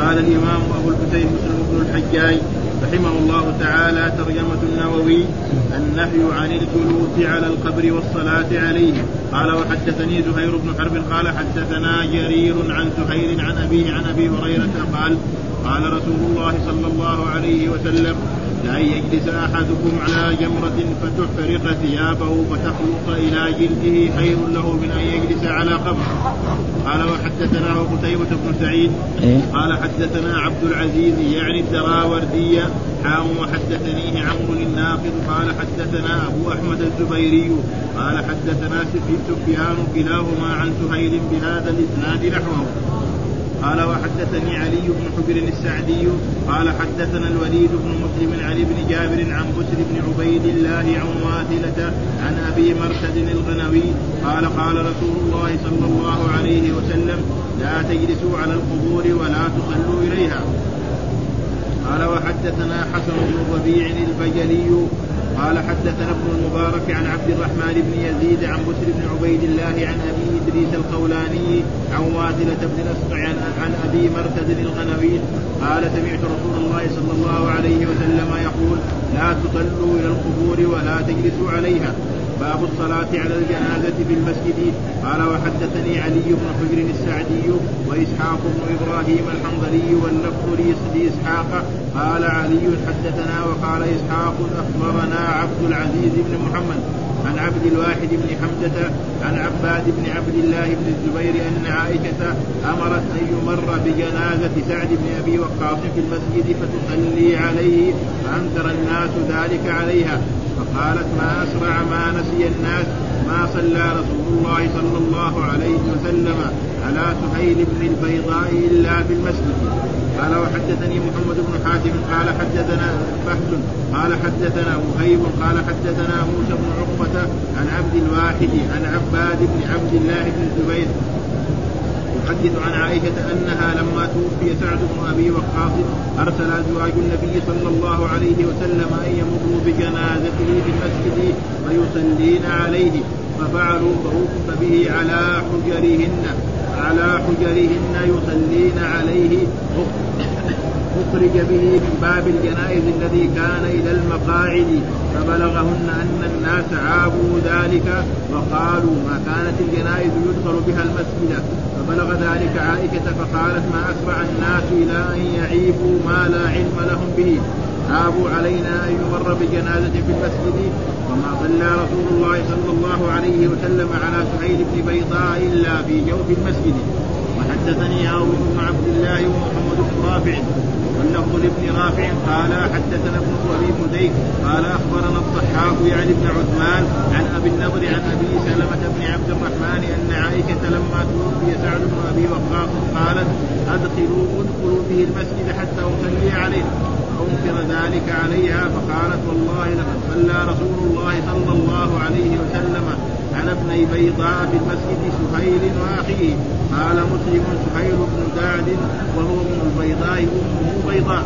قال الإمام أبو الحسين مسلم بن الحجاج رحمه الله تعالى ترجمة النووي النهي عن الجلوس على القبر والصلاة عليه. قال وحدثني زهير بن حرب قال حدثنا جرير عن زهير عن أبيه عن أبي هريرة قال قال رسول الله صلى الله عليه وسلم لأن يجلس أحدكم على جمرة فتحرق ثيابه فتخلق إلى جلده خير له من أن يجلس على قبر. قال وحدثنا قتيبة بن سعيد. إيه؟ قال حدثنا عبد العزيز يعني الدراوردية حام وحدثنيه عمرو الناقد. قال حدثنا أبو أحمد الزبيري. قال حدثنا سفيان كلاهما عن سهيل بهذا الإسناد نحوه. قال وحدثني علي بن حجر السعدي قال حدثنا الوليد بن مسلم عن ابن جابر عن بسر بن عبيد الله عن واثلة عن أبي مرثد الغنوي قال قال رسول الله صلى الله عليه وسلم لا تجلسوا على القبور ولا تصلوا إليها. قال وحدثنا حسن بن الربيع البجلي قال حدثنا ابن المبارك عن عبد الرحمن بن يزيد عن بسر بن عبيد الله عن أبي إدريس القولاني عن واثلة بن الاسقع عن, عن أبي مرتد الغنوي قال سمعت رسول الله صلى الله عليه وسلم يقول لا تصلوا إلى القبور ولا تجلسوا عليها. باب الصلاة على الجنازة في المسجد. قال وحدثني علي بن حجر السعدي وإسحاق بن إبراهيم الحنظلي واللفظ لإسحاق. قال علي حدثنا وقال إسحاق أخبرنا عبد العزيز بن محمد عن عبد الواحد بن حمزة عن عباد بن عبد الله بن الزبير أن عائشة أمرت أن يمر بجنازة سعد بن أبي وقاص في المسجد فتصلي عليه فأنكر الناس ذلك عليها. فقالت ما أسرع ما نسي الناس ما صلى رسول الله صلى الله عليه وسلم على سهيل بن البيضاء إلا في المسجد. قال وحدثني محمد بن حاتم قال حدثنا بحث قال حدثنا مهيب قال حدثنا موسى بن عقبة عن عبد الواحد عن عباد بن عبد الله بن الزبير يحدث عن عائشة أنها لما توفي سعد بن أبي وقاص أرسل أزواج النبي صلى الله عليه وسلم أن يمروا بجنازته في المسجد فيصلين عليه ففعلوا فوقف به على حجرهن على حجرهن يصلين عليه. أخرج به من باب الجنائز الذي كان إلى المقاعد فبلغهن أن الناس عابوا ذلك وقالوا ما كانت الجنائز يدخل بها المسجد؟ فبلغ ذلك عائشة فقالت ما أسرع الناس إلى أن يعيبوا ما لا علم لهم به؟ عابوا علينا أن يمر بجنازة في المسجد. وما صلى رسول الله صلى الله عليه وسلم على سعيد بن بيضاء إلا في جوف المسجد. وحدثني هارون بن عبد الله ومحمد بن رافع. واللفظ لابن رافع قال حدثنا ابن أبي مديك قال أخبرنا الضحاك يعني ابن عثمان عن أبي النضر عن أبي سلمة بن عبد الرحمن أن عائشة لما توفي سعد بن أبي وقاص قالت أدخلوا أدخلوا به المسجد حتى أصلي عليه. فانكر ذلك عليها فقالت والله لقد صلى رسول الله صلى الله عليه وسلم على ابني بيضاء في المسجد سهيل وأخيه. قال مسلم سهيل بن سعد وهو من البيضاء امه بيضاء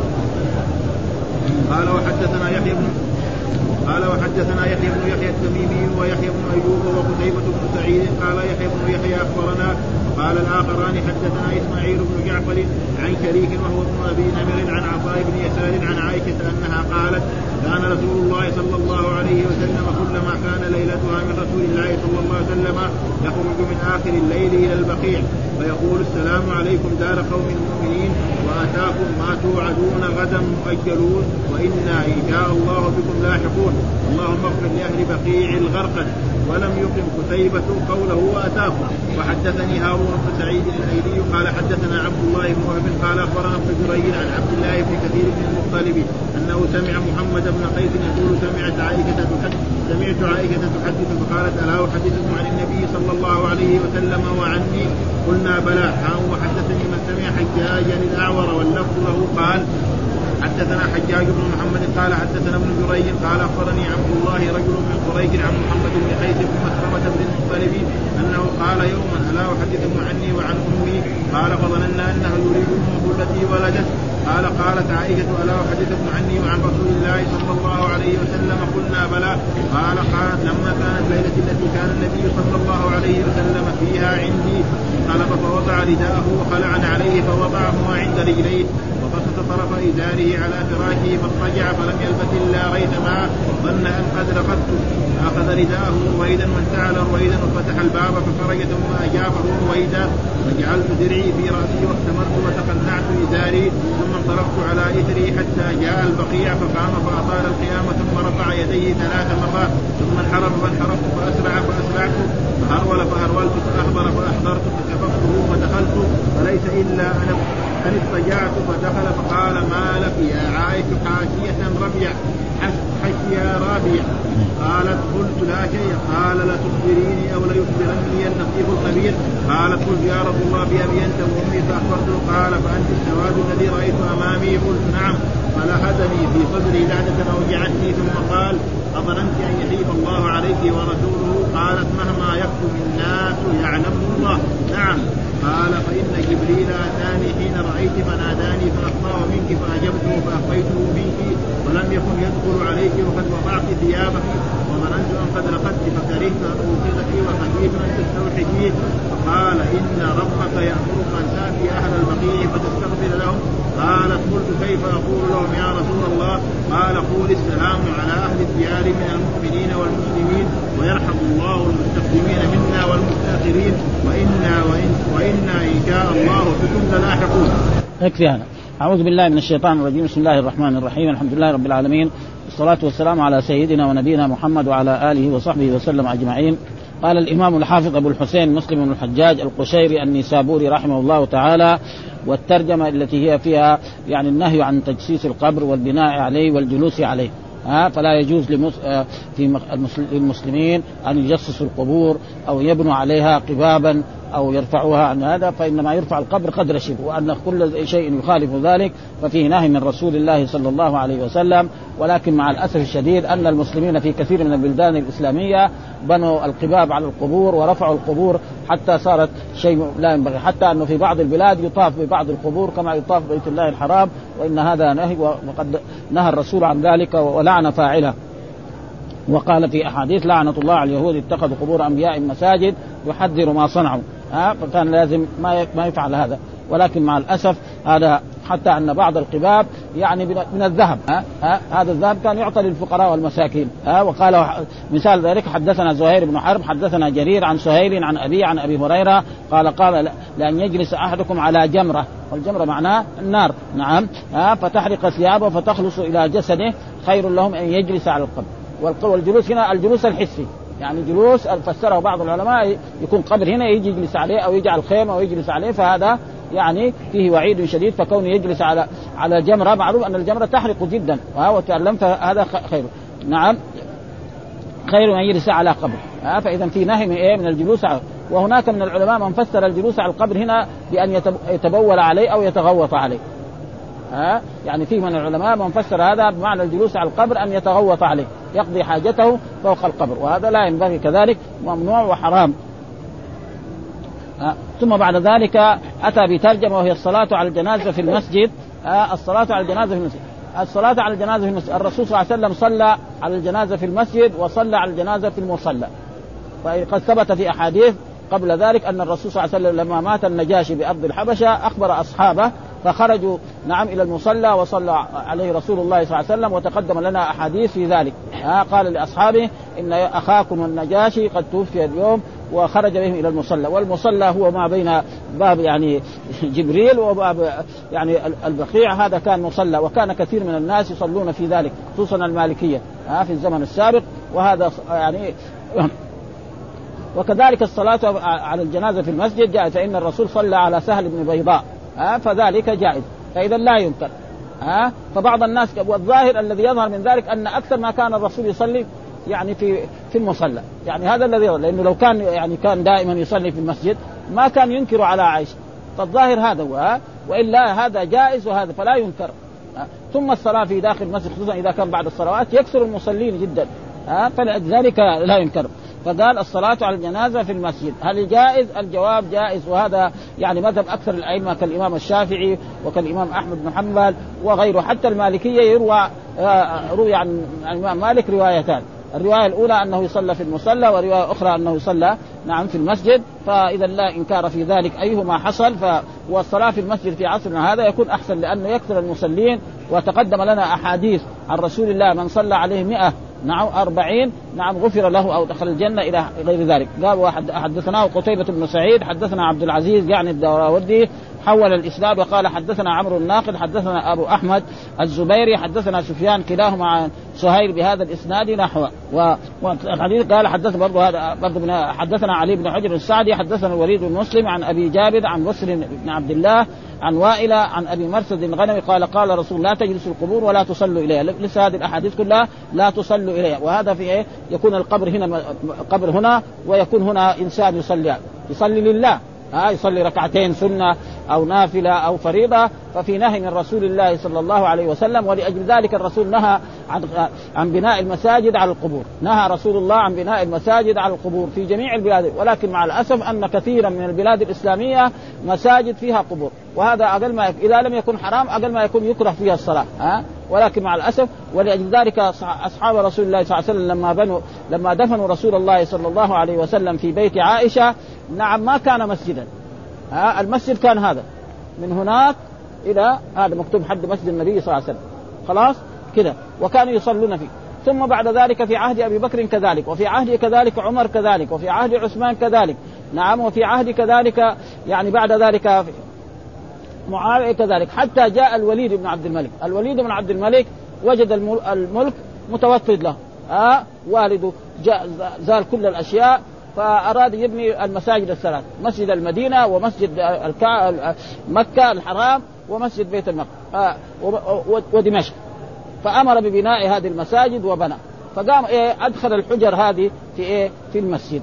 قال وحدثنا يحيى بن قال وحدثنا يحيى بن يحيى التميمي ويحيى بن أيوب وقتيبة بن سعيد. قال يحيى بن يحيى أخبرنا. قال الآخران حدثنا إسماعيل بن جعفر عن شريك وهو ابن أبي نمر عن عطاء بن يسار عن عائشة أنها قالت كان رسول الله صلى الله عليه وسلم كلما كان ليلتها من رسول الله صلى الله عليه وسلم يخرج من آخر الليل إلى البقيع. فيقول السلام عليكم دار قوم مؤمنين وآتاكم ما توعدون غدا مؤجلون وإنا إن شاء الله بكم لاحقون. اللهم اغفر لأهل بقيع الغرقد ولم يقم قتيبة قوله وأتاكم. وحدثني هارون بن سعيد الأيلي قال حدثنا عبد الله بن وهب قال أخبرنا ابن عن عبد الله بن كثير بن المطلب أنه سمع محمد بن قيس يقول سمعت عائشة تحدث سمعت عائشة تحدث فقالت ألا أحدثكم عن النبي صلى الله عليه وسلم وعني؟ قلنا بلى. وحدثني من سمع حجاجا الاعور واللفظ له قال حدثنا حجاج بن محمد قال حدثنا ابن جريج قال أخبرني عبد الله رجل من قريش عن محمد بن قيس بن مسلمة بن المطلب أنه قال يوما ألا أحدثكم عني وعن أمي؟ قال فظننا انه يريد أمه التي ولدت. قال قالت عائشة ألا أحدثكم عني وعن رسول الله صلى الله عليه وسلم؟ قلنا بلى. قال قالت لما كانت ليلة التي كان النبي صلى الله عليه وسلم فيها عندي فانقلب فوضع رداءه وخلع عليه فوضعه عند رجليه وبسط طرف ازاره على فراشه فاضطجع فلم يلبث إلا ريثما ظن أن قد رقدت أخذ رداءه رويدا وانتعل رويدا وفتح الباب فخرج ثم اجافه رويدا. وجعلت درعي في رأسي واختمرت وتقنعت ازاري ثم انطلقت على إثري حتى جاء البقيع فقام فأطال القيام ثم رفع يديه ثلاث مرات. ثم انحرف فانحرفت فأسرع فأسرعت. فهرول فهرولت فاحضر فأحضرت فكففته فدخلت. فليس إلا أنا. ان اضطجعت فدخل فقال ما لك يا عائشه حاشية ربيع؟ حشيا رابيع. قالت قلت لا شيء. قال لتخبريني أو ليخبرني النصيب الخبير. قالت قلت يا رسول الله بأبي أنت وأمي فأخبرته. قال فأنت السواد الذي رأيت أمامي؟ قلت نعم. فلحدني في صدري لعنة اوجعتني ثم قال أظننت أن يحيف الله عليك ورسوله؟ قالت مهما يكتم الناس يعلم الله. نعم. قال فإن جبريل أتاني حين رأيت فناداني فأخطأ منك فأجبته فأخفيته منك ولم يكن يدخل عليك وقد وضعت ثيابك وظننت أن قد رقدت فكرهت أن أوقظك وخشيت أن تستوحشي فقال إن ربك يأمرك أن تأتي أهل البقيع فتستغفر لهم. قالت قلت كيف أقول لهم يا رسول الله؟ قال قول السلام على أهل الديار من المؤمنين والمسلمين ويرحم الله المستقدمين منا والمستأخرين وإنا وإن وإنا إن شاء الله بكم للاحقون. يكفي هذا. أعوذ بالله من الشيطان الرجيم. بسم الله الرحمن الرحيم. الحمد لله رب العالمين. والصلاة والسلام على سيدنا ونبينا محمد وعلى آله وصحبه وسلم أجمعين. قال الإمام الحافظ أبو الحسين مسلم بن الحجاج القشيري النيسابوري رحمه الله تعالى والترجمة التي هي فيها يعني النهي عن تجسيس القبر والبناء عليه والجلوس عليه ها فلا يجوز. آه، في المسلمين أن يجسسوا القبور أو يبنوا عليها قبابا أو يرفعوها عن هذا فإنما يرفع القبر قدر شبه وأن كل شيء يخالف ذلك ففيه نهي من رسول الله صلى الله عليه وسلم. ولكن مع الأسف الشديد أن المسلمين في كثير من البلدان الإسلامية بنوا القباب على القبور ورفعوا القبور حتى صارت شيء لا ينبغي. حتى أنه في بعض البلاد يطاف ببعض القبور كما يطاف بيت الله الحرام وإن هذا نهي وقد نهى الرسول عن ذلك ولعن فاعله. وقال في أحاديث لعنة الله على اليهود اتخذوا قبور أنبياء مساجد يحذر ما صنعوا. ها فكان لازم ما ما يفعل هذا. ولكن مع الأسف هذا حتى أن بعض القباب يعني من الذهب ها, ها هذا الذهب كان يعطى للفقراء والمساكين ها وقال مثال ذلك حدثنا زهير بن حرب حدثنا جرير عن سهيل عن أبي عن أبي هريرة قال قال لأن يجلس أحدكم على جمرة. والجمرة معناه النار نعم ها فتحرق ثيابه فتخلص إلى جسده خير لهم أن يجلس على القبر. والجلوس هنا الجلوس الحسي. يعني جلوس فسره بعض العلماء يكون قبر هنا يجي يجلس عليه أو يجعل خيمة أو يجلس عليه فهذا يعني فيه وعيد شديد فكونه يجلس على على جمرة معروف أن الجمرة تحرق جدا وهو تعلم فهذا خير. نعم. خير ان يجلس على قبر ها فاذا في نهي من إيه؟ من الجلوس على وهناك من العلماء من فسر الجلوس على القبر هنا بأن يتبول عليه أو يتغوط عليه ها يعني في من العلماء من فسر هذا بمعنى الجلوس على القبر أن يتغوط عليه. يقضي حاجته فوق القبر. وهذا لا ينبغي كذلك ممنوع وحرام. ثم بعد ذلك أتى بترجمة وهي الصلاة على الجنازة في المسجد. الصلاة على الجنازة في المسجد. الصلاة على الجنازة في المسجد. الرسول صلى الله عليه وسلم صلى على الجنازة في المسجد وصلى على الجنازة في المصلى. وقد ثبت في أحاديث قبل ذلك أن الرسول صلى الله عليه وسلم لما مات النجاشي بأرض الحبشة أخبر أصحابه فخرجوا نعم إلى المصلى وصلى عليه رسول الله صلى الله عليه وسلم وتقدم لنا أحاديث في ذلك. ها قال لأصحابه إن أخاكم النجاشي قد توفي اليوم وخرج بهم إلى المصلى. والمصلى هو ما بين باب يعني جبريل وباب يعني البقيع. هذا كان مصلى وكان كثير من الناس يصلون في ذلك خصوصا المالكية. ها في الزمن السابق. وهذا يعني وكذلك الصلاة على الجنازة في المسجد. جاء فإن الرسول صلى على سهل بن بيضاء. ها فذلك جائز. فإذا لا ينكر. ها فبعض الناس والظاهر الذي يظهر من ذلك أن أكثر ما كان الرسول يصلي يعني في في المصلى. يعني هذا الذي لأنه لو كان يعني كان دائما يصلي في المسجد ما كان ينكر على عائشة. فالظاهر هذا هو ها وإلا هذا جائز وهذا فلا ينكر. ثم الصلاة في داخل المسجد خصوصا إذا كان بعد الصلوات يكثر المصلين جدا. ها فلذلك لا ينكر. فقال الصلاة على الجنازة في المسجد. هل جائز؟ الجواب جائز وهذا يعني مذهب أكثر الأئمة كالإمام الشافعي وكالإمام أحمد بن حنبل وغيره. حتى المالكية يروى آه، روي عن الإمام مالك روايتان. الرواية الأولى أنه يصلى في المصلى ورواية أخرى أنه يصلى نعم في المسجد. فإذا لا إنكار في ذلك أيهما حصل والصلاه في المسجد في عصرنا هذا يكون أحسن لأنه يكثر المصلين وتقدم لنا أحاديث عن رسول الله من صلى عليه مئة نعم أربعين. نعم غفر له أو دخل الجنة إلى غير ذلك. قال وحد حدثناه قتيبة بن سعيد حدثنا عبد العزيز يعني الدراودي حول الإسناد وقال حدثنا عمرو الناقد حدثنا أبو أحمد الزبيري حدثنا سفيان كلاهما عن سهيل بهذا الإسناد نحو. والحديث قال حدث برضه هذا برضه حدثنا علي بن حجر السعدي حدثنا الوليد بن مسلم عن أبي جابر عن بسر بن عبد الله عن وائلة عن أبي مرثد الغنمي قال قال رسول لا تجلسوا القبور ولا تصلوا إليها. لسه هذه الأحاديث كلها لا تصلوا إليها. وهذا في إيه؟ يكون القبر هنا قبر هنا ويكون هنا إنسان يصلي. يصلي لله. ها يصلي ركعتين سنة أو نافلة أو فريضة ففي نهي من رسول الله صلى الله عليه وسلم ولأجل ذلك الرسول نهى عن عن بناء المساجد على القبور، نهى رسول الله عن بناء المساجد على القبور في جميع البلاد، ولكن مع الأسف أن كثيرا من البلاد الإسلامية مساجد فيها قبور، وهذا أقل ما إذا لم يكن حرام أقل ما يكون يكره فيها الصلاة، ها؟ ولكن مع الأسف ولأجل ذلك أصحاب رسول الله صلى الله عليه وسلم لما بنوا لما دفنوا رسول الله صلى الله عليه وسلم في بيت عائشة نعم ما كان مسجدا. ها المسجد كان هذا. من هناك إلى هذا مكتوب حد مسجد النبي صلى الله عليه وسلم. خلاص؟ كذا. وكانوا يصلون فيه. ثم بعد ذلك في عهد أبي بكر كذلك وفي عهد كذلك عمر كذلك وفي عهد عثمان كذلك. نعم وفي عهد كذلك يعني بعد ذلك معاوية كذلك. حتى جاء الوليد بن عبد الملك. الوليد بن عبد الملك وجد الملك متوفد له. آه والده زال كل الأشياء. فأراد يبني المساجد الثلاث مسجد المدينة ومسجد الكع... مكة الحرام ومسجد بيت المقدس آه ودمشق. فأمر ببناء هذه المساجد وبنى. فقام إيه أدخل الحجر هذه في إيه في المسجد.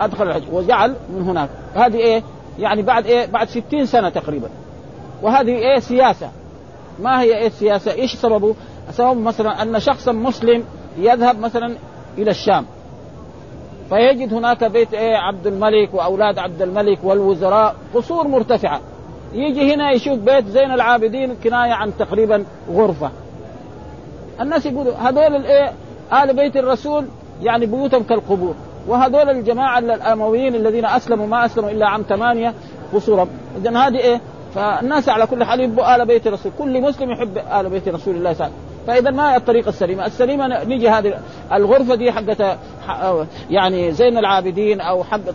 أدخل الحجر وجعل من هناك. هذه إيه يعني بعد إيه بعد ستين سنة تقريبا. وهذه إيه سياسة. ما هي إيه السياسة إيش سببه؟ سبب مثلا أن شخصا مسلم يذهب مثلا إلى الشام. فيجد هناك بيت إيه عبد الملك وأولاد عبد الملك والوزراء قصور مرتفعة. يجي هنا يشوف بيت زين العابدين كناية عن تقريبا غرفة. الناس يقولوا هذول الايه آل بيت الرسول يعني بيوتهم كالقبور. وهذول الجماعة الأمويين الذين أسلموا ما أسلموا إلا عام ثمانية قصورهم. اذا هذه إيه فالناس على كل حال يحبوا آل بيت الرسول. كل مسلم يحب آل بيت رسول الله صلى الله عليه وسلم. فإذا ما الطريقة السليمة، السليمة نيجي هذه الغرفة دي حقت يعني زين العابدين أو حقت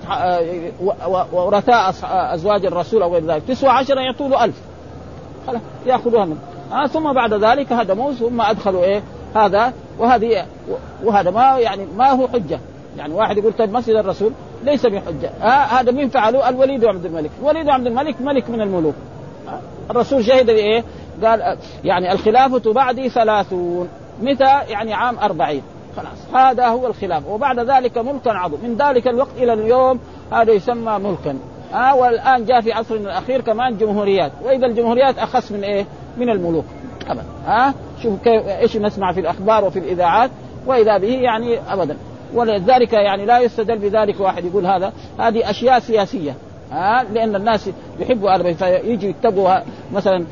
ورثاء أزواج الرسول أو غير ذلك. تسوى عشرة يعطوا له 1000 خلاص يأخذوها منه. آه ثم بعد ذلك هدموا ثم أدخلوا إيه؟ هذا وهذه وهذا ما يعني ما هو حجة. يعني واحد يقول طيب مسجد الرسول ليس بحجة. آه هذا مين فعله؟ الوليد عبد الملك، الوليد عبد الملك ملك من الملوك. آه الرسول شهد بإيه؟ قال يعني الخلافة بعدي ثلاثون متى؟ يعني عام أربعين. خلاص هذا هو الخلاف. وبعد ذلك ملكا عظيم من ذلك الوقت إلى اليوم هذا يسمى ملكا. آه والآن جاء في عصرنا الأخير كمان جمهوريات. وإذا الجمهوريات أخص من إيه؟ من الملوك. أبدا. ها آه شوفوا كيف إيش نسمع في الأخبار وفي الإذاعات. وإذا به يعني أبدا. ولذلك يعني لا يستدل بذلك واحد يقول هذا. هذه أشياء سياسية. ها؟ لأن الناس يحبوا آل فيجوا يتقوا مثلا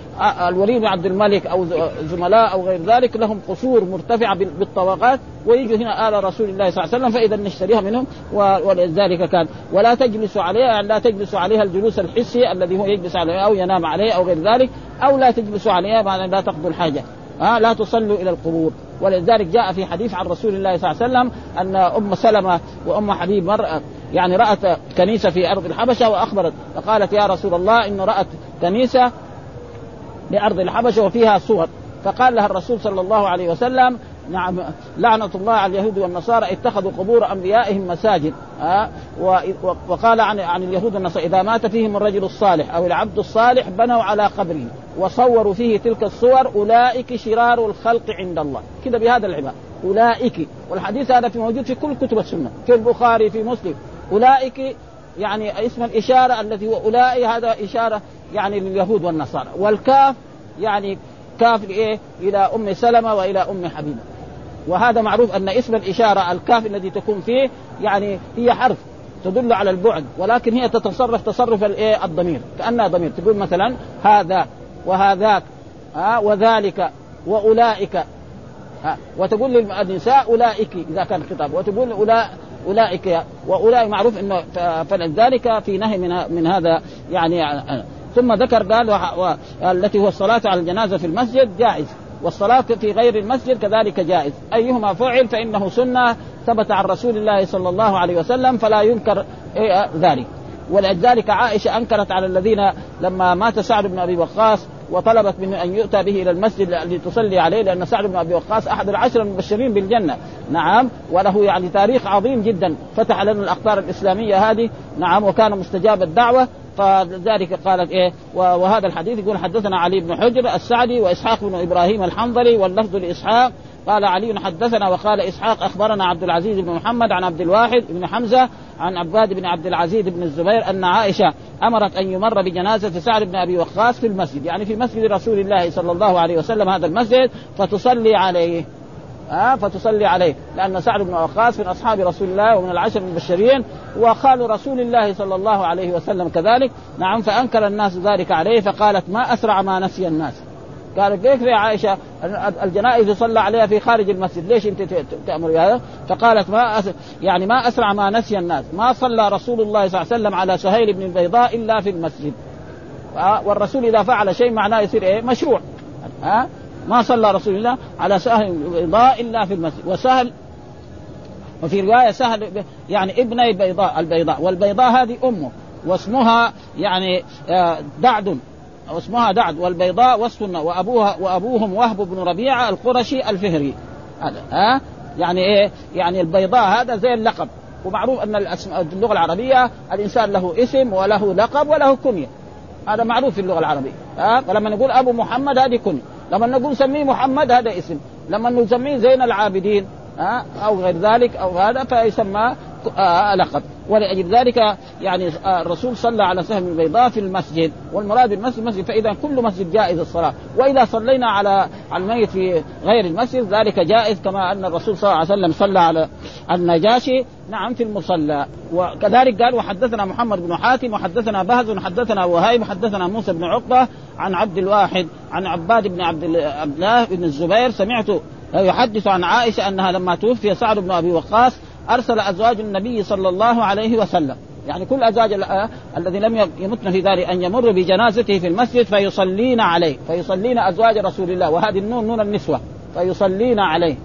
الوليد بن عبد الملك أو زملاء أو غير ذلك لهم قصور مرتفعة بالطبقات ويجوا هنا آل رسول الله صلى الله عليه وسلم فاذا نشتريها منهم ولذلك كان. ولا تجلسوا عليها يعني لا تجلسوا عليها الجلوس الحسي الذي هو يجلس عليه أو ينام عليه أو غير ذلك أو لا تجلسوا عليها بعد لا تقضوا الحاجة. ها؟ لا تصلوا إلى القبور. ولذلك جاء في حديث عن رسول الله صلى الله عليه وسلم أن أم سلمة وأم حبيب مرأة يعني رأت كنيسة في أرض الحبشة وأخبرت فقالت يا رسول الله إن رأت كنيسة بأرض الحبشة وفيها صور. فقال لها الرسول صلى الله عليه وسلم نعم لعنة الله على اليهود والنصارى اتخذوا قبور أنبيائهم مساجد. أه وقال عن عن اليهود والنصارى إذا مات فيهم الرجل الصالح أو العبد الصالح بنوا على قبره وصوروا فيه تلك الصور أولئك شرار الخلق عند الله. كده بهذا العبارة أولئك. والحديث هذا في موجود في كل كتب السنة في البخاري في مسلم. أولئك يعني اسم الإشارة الذي هو أولئك هذا إشارة يعني لليهود والنصارى. والكاف يعني كاف إيه؟ إلى أم سلمة وإلى أم حبيبة. وهذا معروف أن اسم الإشارة الكاف الذي تكون فيه يعني هي حرف تدل على البعد ولكن هي تتصرف تصرف الايه الضمير. كأنها ضمير. تقول مثلا هذا وهذاك ها وذلك وأولئك. ها وتقول للنساء أولئك إذا كان خطاب. وتقول أولئك أولئك وأولئك معروف إنه فلذلك في نهي من من هذا يعني ثم ذكر قال التي هو الصلاة على الجنازة في المسجد جائز والصلاة في غير المسجد كذلك جائز. أيهما فعل فإنه سنة ثبت عن رسول الله صلى الله عليه وسلم فلا ينكر إيه ذلك. ولذلك عائشة أنكرت على الذين لما مات سعد بن أبي وقاص وطلبت منه أن يؤتى به إلى المسجد لتصلي عليه لأن سعد بن أبي وقاص أحد العشر المبشرين بالجنة، نعم وله يعني تاريخ عظيم جدا. فتح لنا الأقطار الإسلامية هذه، نعم وكان مستجاب الدعوة. فلذلك قالت إيه وهذا الحديث يقول حدثنا علي بن حجر السعدي وإسحاق بن إبراهيم الحنظلي واللفظ لإسحاق قال علي حدثنا وقال إسحاق أخبرنا عبد العزيز بن محمد عن عبد الواحد بن حمزة عن عباد بن عبد العزيز بن الزبير أن عائشة أمرت أن يمر بجنازة سعد بن أبي وقاص في المسجد يعني في مسجد رسول الله صلى الله عليه وسلم هذا المسجد فتصلي عليه. ها فتصلي عليه لأن سعد بن وقاص من أصحاب رسول الله ومن العشر المبشرين وقال رسول الله صلى الله عليه وسلم كذلك. نعم فأنكر الناس ذلك عليه فقالت ما أسرع ما نسي الناس. قالت كيف يا عائشة؟ الجنائز يصلى عليها في خارج المسجد. ليش أنت تأمر بهذا؟ فقالت ما أس... يعني ما أسرع ما نسي الناس. ما صلى رسول الله صلى الله عليه وسلم على سهيل بن البيضاء إلا في المسجد. والرسول إذا فعل شيء معناه يصير إيه؟ مشروع. ها؟ ما صلى رسول الله على سهل البيضاء إلا في المسجد. وسهل وفي رواية سهل يعني ابني بيضاء البيضاء. والبيضاء هذه أمه. واسمها يعني آه، دعد. واسمها دعد والبيضاء وصف وابوها وأبوهم وهب بن ربيعة القرشي الفهري. هذا ها؟ يعني إيه؟ يعني البيضاء هذا زي اللقب. ومعروف أن اللغة العربية الإنسان له اسم وله لقب وله كنية. هذا معروف في اللغة العربية ها؟ فلما نقول أبو محمد هذه كنية. لما نقول سميه محمد هذا اسم. لما نسميه زين العابدين ها؟ أو غير ذلك أو هذا فيسمى آه لقب. ولأجل ذلك يعني آه الرسول صلى على سهم البيضاء في المسجد والمراد بالمسجد مسجد فإذا كل مسجد جائز الصلاة. وإذا صلينا على الميت في غير المسجد ذلك جائز كما أن الرسول صلى الله عليه وسلم صلى على النجاشي نعم في المصلى. وكذلك قال وحدثنا محمد بن حاتم وحدثنا بهز وحدثنا وهيب وحدثنا موسى بن عقبة عن عبد الواحد عن عباد بن عبد الله بن الزبير. سمعت يحدث عن عائشة أنها لما توفي سعد بن أبي وقاص أرسل أزواج النبي صلى الله عليه وسلم. يعني كل أزواج آه، الذي لم يمتن في ذلك أن يمر بجنازته في المسجد فيصلين عليه. فيصلين أزواج رسول الله. وهذه النون نون النسوة. فيصلين عليه.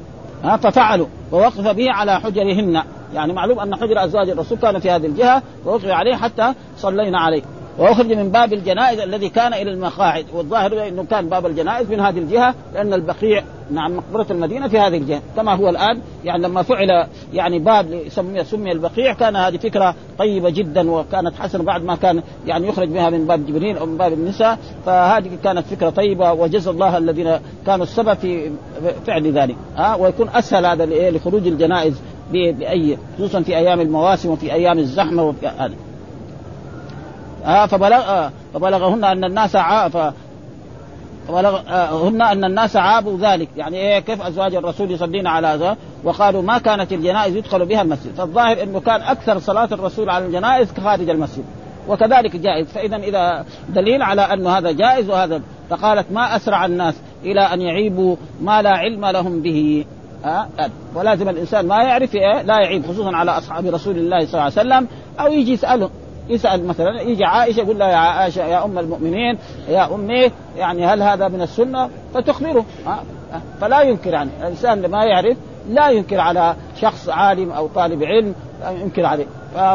ها ففعلوا. ووقف به على حجرهن. يعني معلوم أن حجر أزواج الرسول كان في هذه الجهة. ووقف عليه حتى صلينا عليه. وأخرج من باب الجنائز الذي كان إلى المقاعد والظاهر إنه كان باب الجنائز من هذه الجهة لأن البقيع نعم مقبرة المدينة في هذه الجهة كما هو الآن يعني لما فعل يعني باب سمي سمي البقيع كان هذه فكرة طيبة جدا وكانت حسنة بعد ما كان يعني يخرج بها من باب جبريل أو من باب النساء فهذه كانت فكرة طيبة وجزا الله الذين كانوا السبب في فعل ذلك ها ويكون أسهل هذا لخروج الجنائز بأي خصوصا في أيام المواسم وفي أيام الزحمة وفي هذا آه فبلغ آه فبلغهن أن الناس عا فبلغهن أن الناس عابوا ذلك. يعني إيه كيف أزواج الرسول يصلين على هذا وقالوا ما كانت الجنائز يدخل بها المسجد. فالظاهر إنه كان أكثر صلاة الرسول على الجنائز خارج المسجد. وكذلك جائز. فاذا إذا دليل على انه هذا جائز وهذا فقالت ما أسرع الناس إلى أن يعيبوا ما لا علم لهم به. ها أه؟ ولازم الإنسان ما يعرف إيه؟ لا يعيب خصوصا على أصحاب رسول الله صلى الله عليه وسلم أو يجي يسأله. يسأل مثلا يجي عائشة يقول لها يا عائشة يا أم المؤمنين يا أمي يعني هل هذا من السنة؟ فتخبره. فلا ينكر يعني الإنسان ما يعرف لا ينكر على شخص عالم أو طالب علم ينكر عليه.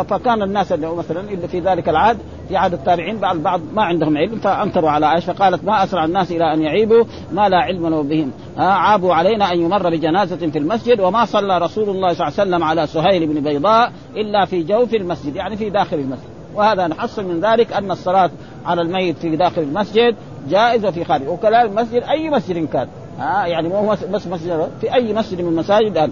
فكان الناس اللي مثلا اللي في ذلك العهد في عهد التابعين بعض البعض ما عندهم علم فأنكروا على عائشة فقالت ما أسرع الناس إلى أن يعيبوا ما لا علم له بهم. عابوا علينا أن يمر بجنازه في المسجد وما صلى رسول الله صلى الله عليه وسلم على سهيل بن بيضاء إلا في جوف المسجد يعني في داخل المسجد. وهذا نحصل من ذلك أن الصلاة على الميت في داخل المسجد جائز وفي خارج. وكذلك المسجد أي مسجد كان. ها يعني مو بس مسجد في أي مسجد من المساجد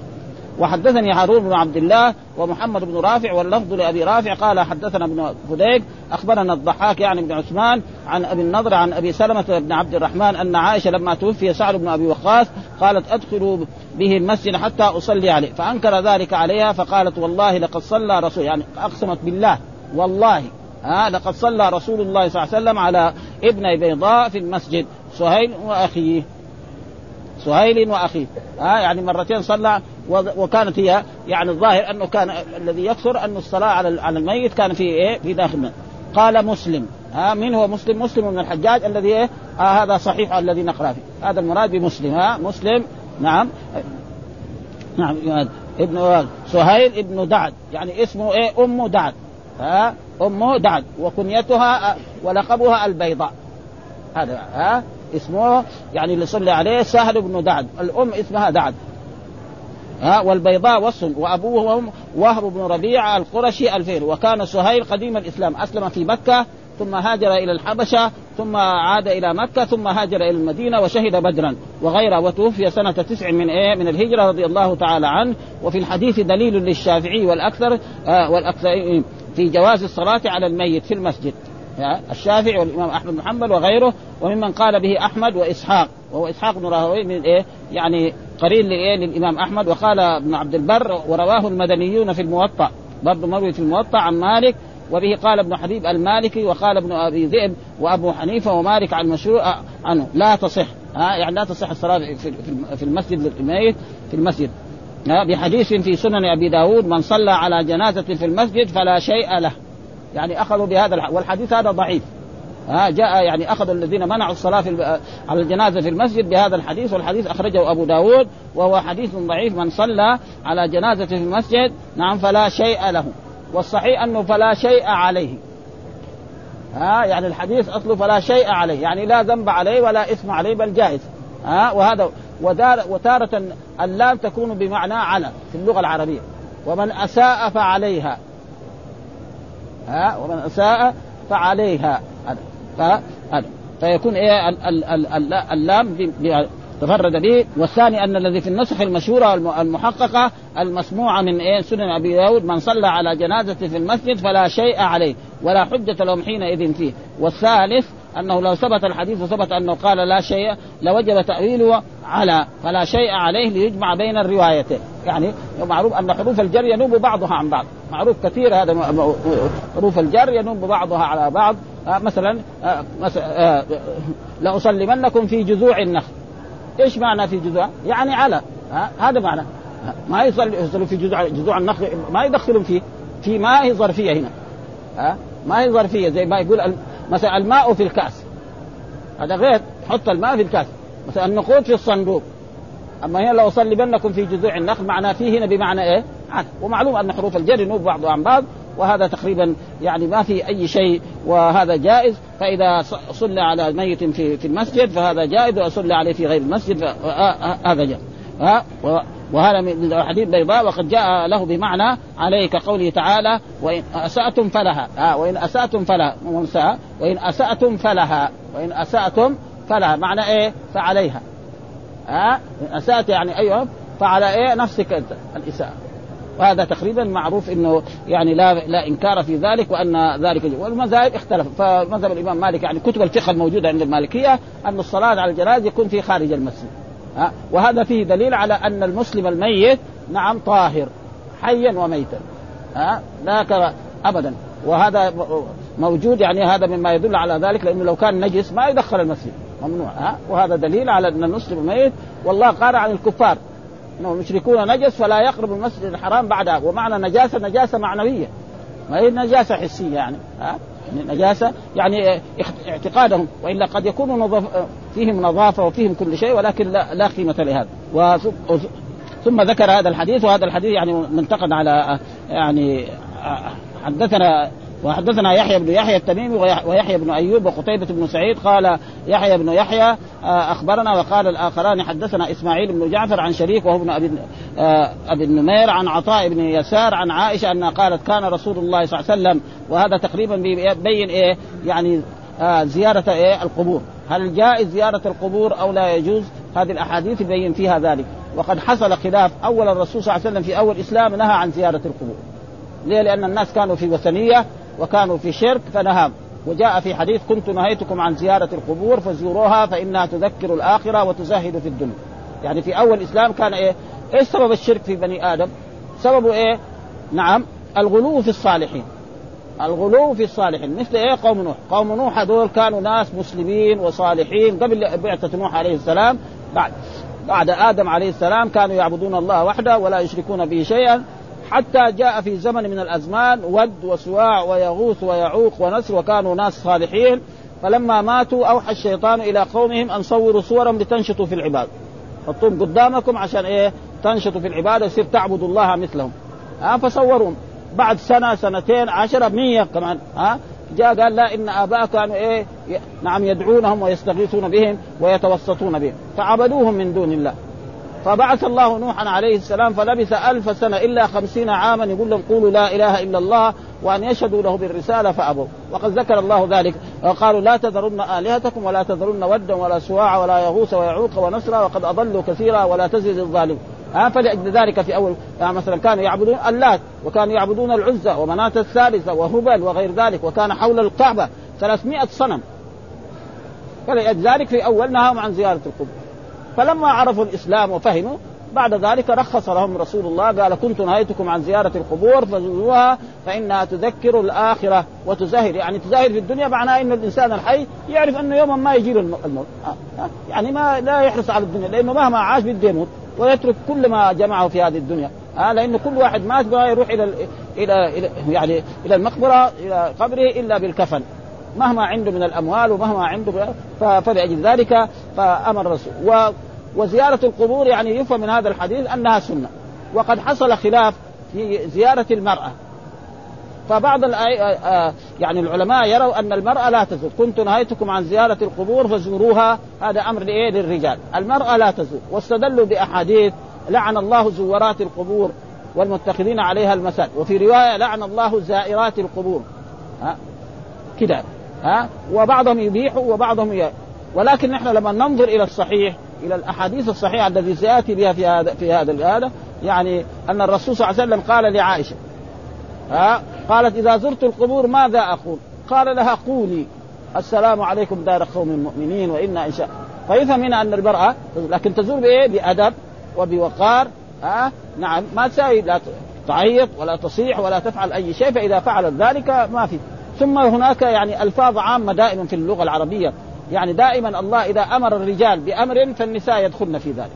وحدثني هارون بن عبد الله ومحمد بن رافع واللفظ لأبي رافع قال حدثنا ابن فديك أخبرنا الضحاك يعني بن عثمان عن أبي النضر عن أبي سلمة بن عبد الرحمن أن عائشة لما توفي سعد بن أبي وقاص قالت ادخلوا به المسجد حتى أصلي عليه. فأنكر ذلك عليها فقالت والله لقد صلى رسول يعني أقسمت بالله. والله ها لقد صلى رسول الله صلى الله عليه وسلم على ابن بيضاء في المسجد سهيل وأخيه. سهيل وأخيه. ها يعني مرتين صلى وكانت هي يعني الظاهر أنه كان الذي يكثر أن الصلاة على على الميت كان في إيه؟ في داخل قال مسلم. ها من هو مسلم؟ مسلم من الحجاج الذي إيه؟ آه هذا صحيح الذي نقرأ فيه. هذا المراد بمسلم. ها مسلم. نعم. نعم ابن سهيل ابن دعد. يعني اسمه إيه؟ أم دعد. ها؟ أمه دعد وكنيتها ولقبها البيضاء. هذا ها؟ اسمه يعني اللي صلى عليه سهل بن دعد. الأم اسمها دعد. ها؟ والبيضاء وصل وأبوه وهب بن ربيعة القرشي الفيل. وكان سهيل قديم الإسلام. أسلم في مكة ثم هاجر إلى الحبشة ثم عاد إلى مكة ثم هاجر إلى المدينة وشهد بدرا. وغيره وتوفي سنة تسع من إيه؟ من الهجرة رضي الله تعالى عنه. وفي الحديث دليل للشافعي والأكثر آه والاكثر في جواز الصلاة على الميت في المسجد. الشافعي والإمام أحمد بن وغيره وممن قال به أحمد وإسحاق. وهو إسحاق بن راهوي من إيه؟ يعني قرين لإيه؟ للإمام أحمد. وقال ابن عبد البر ورواه المدنيون في الموطأ. برضه مروي في الموطأ عن مالك. وبه قال ابن حبيب المالكي وقال ابن أبي ذئب وأبو حنيفة ومالك عن مشروع عنه. لا تصح. ها؟ يعني لا تصح الصلاة في المسجد للميت في المسجد. بحديث في سنن أبي داود من صلى على جنازة في المسجد فلا شيء له. يعني أخذوا بهذا والحديث هذا ضعيف. ها جاء يعني أخذ الذين منعوا الصلاة في على الجنازة في المسجد بهذا الحديث والحديث أخرجه أبو داود وهو حديث ضعيف. من صلى على جنازة في المسجد نعم فلا شيء له. والصحيح أنه فلا شيء عليه. ها يعني الحديث أصله فلا شيء عليه. يعني لا ذنب عليه ولا إثم عليه بل جائز. ها وهذا ودار وتارة اللام تكون بمعنى على في اللغة العربية. ومن أساء فعليها. ها؟ ومن أساء فعليها. هذا. فيكون إيه؟ اللام تفرد به. والثاني أن الذي في النسخ المشهورة المحققة المسموعة من إيه؟ سنن أبي داود من صلى على جنازة في المسجد فلا شيء عليه ولا حجة لهم حينئذ فيه. والثالث أنه لو ثبت الحديث وثبت أنه قال لا شيء لوجب تأويله على فلا شيء عليه ليجمع بين الروايتين. يعني معروف أن حروف الجر ينوب بعضها عن بعض. معروف كثير هذا حروف الجر ينوب بعضها على بعض. آه مثلا آه آه لأصلمنكم في جذوع النخل. إيش معنى في جذوع؟ يعني على. هذا معنى. ما يصلي في جذوع جذوع النخل ما يدخلون فيه في ما هي ظرفية هنا. ها ما هي ظرفية زي ما يقول مثلا الماء في الكأس. هذا غير حط الماء في الكأس. مثلا النقود في الصندوق. أما هنا لو اصلبنكم في جذوع النخل معناه فيه هنا بمعنى إيه؟ عن ومعلوم أن حروف الجر ينوب بعضها عن بعض وهذا تقريبا يعني ما في أي شيء وهذا جائز. فإذا صلى على ميت في في المسجد فهذا جائز وصلى عليه في غير المسجد فهذا جائز. ها وهذا من الحديث بيضاء وقد جاء له بمعنى عليه كقوله تعالى وإن أسأتم فلها. ها وإن أسأتم فلها. وإن أسأتم فلها. وإن أسأتم فلها. معنى إيه؟ فعليها. ها إن أسأت يعني أيوه. فعلى إيه؟ نفسك أنت. الإساءة. وهذا تقريبا معروف إنه يعني لا لا إنكار في ذلك وأن ذلك والمذاهب اختلف. فمذهب الإمام مالك يعني كتب الفقه الموجوده عند المالكية أن الصلاة على الجنازة يكون في خارج المسجد. ها؟ وهذا فيه دليل على أن المسلم الميت نعم طاهر حيا وميتا ها؟ لا ابدا. وهذا موجود يعني هذا مما يدل على ذلك لأنه لو كان نجس ما يدخل المسجد ممنوع ها؟ وهذا دليل على أن المسلم الميت والله قال عن الكفار انهم مشركون نجس فلا يقرب المسجد الحرام بعدها ومعنى نجاسة نجاسة معنوية ما هي نجاسة حسية يعني ها؟ نجاسه يعني اعتقادهم. وإلا قد يكون نظف فيهم نظافة وفيهم كل شيء ولكن لا, لا قيمة لهذا. ثم ذكر هذا الحديث وهذا الحديث يعني منتقد على يعني حدثنا وحدثنا يحيى بن يحيى التميمي ويحيى بن أيوب وقتيبة بن سعيد قال يحيى بن يحيى أخبرنا وقال الآخران حدثنا إسماعيل بن جعفر عن شريك وهو ابن أبي أبي النمير عن عطاء بن يسار عن عائشة أنها قالت كان رسول الله صلى الله عليه وسلم وهذا تقريبا بيبين إيه يعني زيارة إيه القبور. هل جائز زيارة القبور أو لا يجوز؟ هذه الأحاديث يبين فيها ذلك. وقد حصل خلاف. أول الرسول صلى الله عليه وسلم في أول الاسلام نهى عن زيارة القبور. ليه؟ لأن الناس كانوا في وثنية. وكانوا في شرك فنهاهم. وجاء في حديث كنت نهيتكم عن زيارة القبور فزوروها فإنها تذكر الآخرة وتزهد في الدنيا. يعني في أول الإسلام كان إيه؟ إيش سبب الشرك في بني آدم؟ سببه إيه؟ نعم الغلو في الصالحين. الغلو في الصالحين مثل إيه؟ قوم نوح. قوم نوح هذول كانوا ناس مسلمين وصالحين. قبل بعثة نوح عليه السلام بعد بعد آدم عليه السلام كانوا يعبدون الله وحده ولا يشركون به شيئا. حتى جاء في زمن من الأزمان ود وسواع ويغوث ويعوق ونسر وكانوا ناس صالحين فلما ماتوا أوحى الشيطان إلى قومهم أن صوروا صورهم لتنشطوا في العباد. حطوهم قدامكم عشان إيه؟ تنشطوا في العباده يصير تعبدوا الله مثلهم. ها فصورهم. بعد سنة سنتين عشرة مية كمان. ها جاء قال لا إن آباء كانوا إيه؟ نعم يدعونهم ويستغيثون بهم ويتوسطون بهم. فعبدوهم من دون الله. فبعث الله نوحا عليه السلام فلبث ألف سنة إلا خمسين عاما يقول لهم قولوا لا إله إلا الله وأن يشهدوا له بالرسالة فأبوا. وقد ذكر الله ذلك وقالوا لا تذرن آلهتكم ولا تذرن ودا ولا سواع ولا يغوث ويعوق ونسرا وقد أضلوا كثيرا ولا تزد الظالم. ها فلأجل ذلك في أول يعني مثلا كانوا يعبدون اللات وكانوا يعبدون العزى ومناة الثالثة وهبل وغير ذلك وكان حول الكعبة 300 صنم. فلأجل ذلك في أول نهاهم عن زيارة القبور. فلما عرفوا الإسلام وفهموا بعد ذلك رخص لهم رسول الله قال كنت نهيتكم عن زيارة القبور فزوروها فإنها تذكر الآخرة وتزهر. يعني تزهر في الدنيا معناه أن الإنسان الحي يعرف أنه يوما ما يجي له الموت يعني ما لا يحرص على الدنيا لأنه مهما عاش بده يموت ويترك كل ما جمعه في هذه الدنيا آه كل واحد مات يروح إلى إلى إلى يعني إلى المقبرة إلى قبره إلا بالكفن. مهما عنده من الأموال ومهما عنده فلأجل ذلك فأمر الرسول. و وزيارة القبور يعني يفهم من هذا الحديث أنها سنة. وقد حصل خلاف في زيارة المرأة. فبعض يعني العلماء يروا أن المرأة لا تزور، كنت نهيتكم عن زيارة القبور فزوروها. هذا أمر لإيه؟ للرجال، المرأة لا تزور، واستدلوا بأحاديث لعن الله زورات القبور والمتخذين عليها المساجد، وفي رواية لعن الله زائرات القبور. كده. ها؟ وبعضهم يبيح وبعضهم ي... ولكن نحن لما ننظر إلى الصحيح إلى الأحاديث الصحيحة التي سيأتي بها في هذا في هذا هذا يعني أن الرسول صلى الله عليه وسلم قال لعائشة ها؟ قالت إذا زرت القبور ماذا أقول؟ قال لها قولي. السلام عليكم دار قوم المؤمنين وإنا إن شاء فيفهم هنا أن المراه لكن تزور بإيه؟ بأدب وبوقار ها؟ نعم ما تساوي. لا تعيط ولا تصيح ولا تفعل أي شيء فإذا فعلت ذلك ما في. ثم هناك يعني ألفاظ عامة دائما في اللغة العربية. يعني دائما الله إذا أمر الرجال بأمر فالنساء يدخلن في ذلك.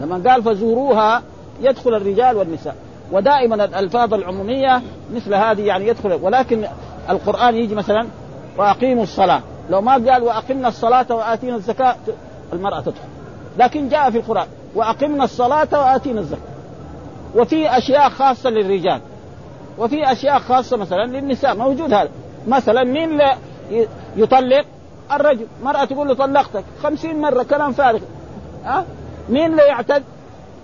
لما قال فزوروها يدخل الرجال والنساء. ودائما الألفاظ العمومية مثل هذه يعني يدخل. ولكن القرآن يجي مثلا وأقيموا الصلاة. لو ما قال وأقمنا الصلاة وآتينا الزكاة المرأة تدخل. لكن جاء في القرآن وأقمنا الصلاة وآتينا الزكاة. وفي أشياء خاصة للرجال. وفي أشياء خاصة مثلا للنساء. موجود هذا. مثلا مين لا يطلق؟ الرجل. مرأة تقول له طلقتك. خمسين مرة كلام فارغ. ها؟ أه؟ مين لا يعتد؟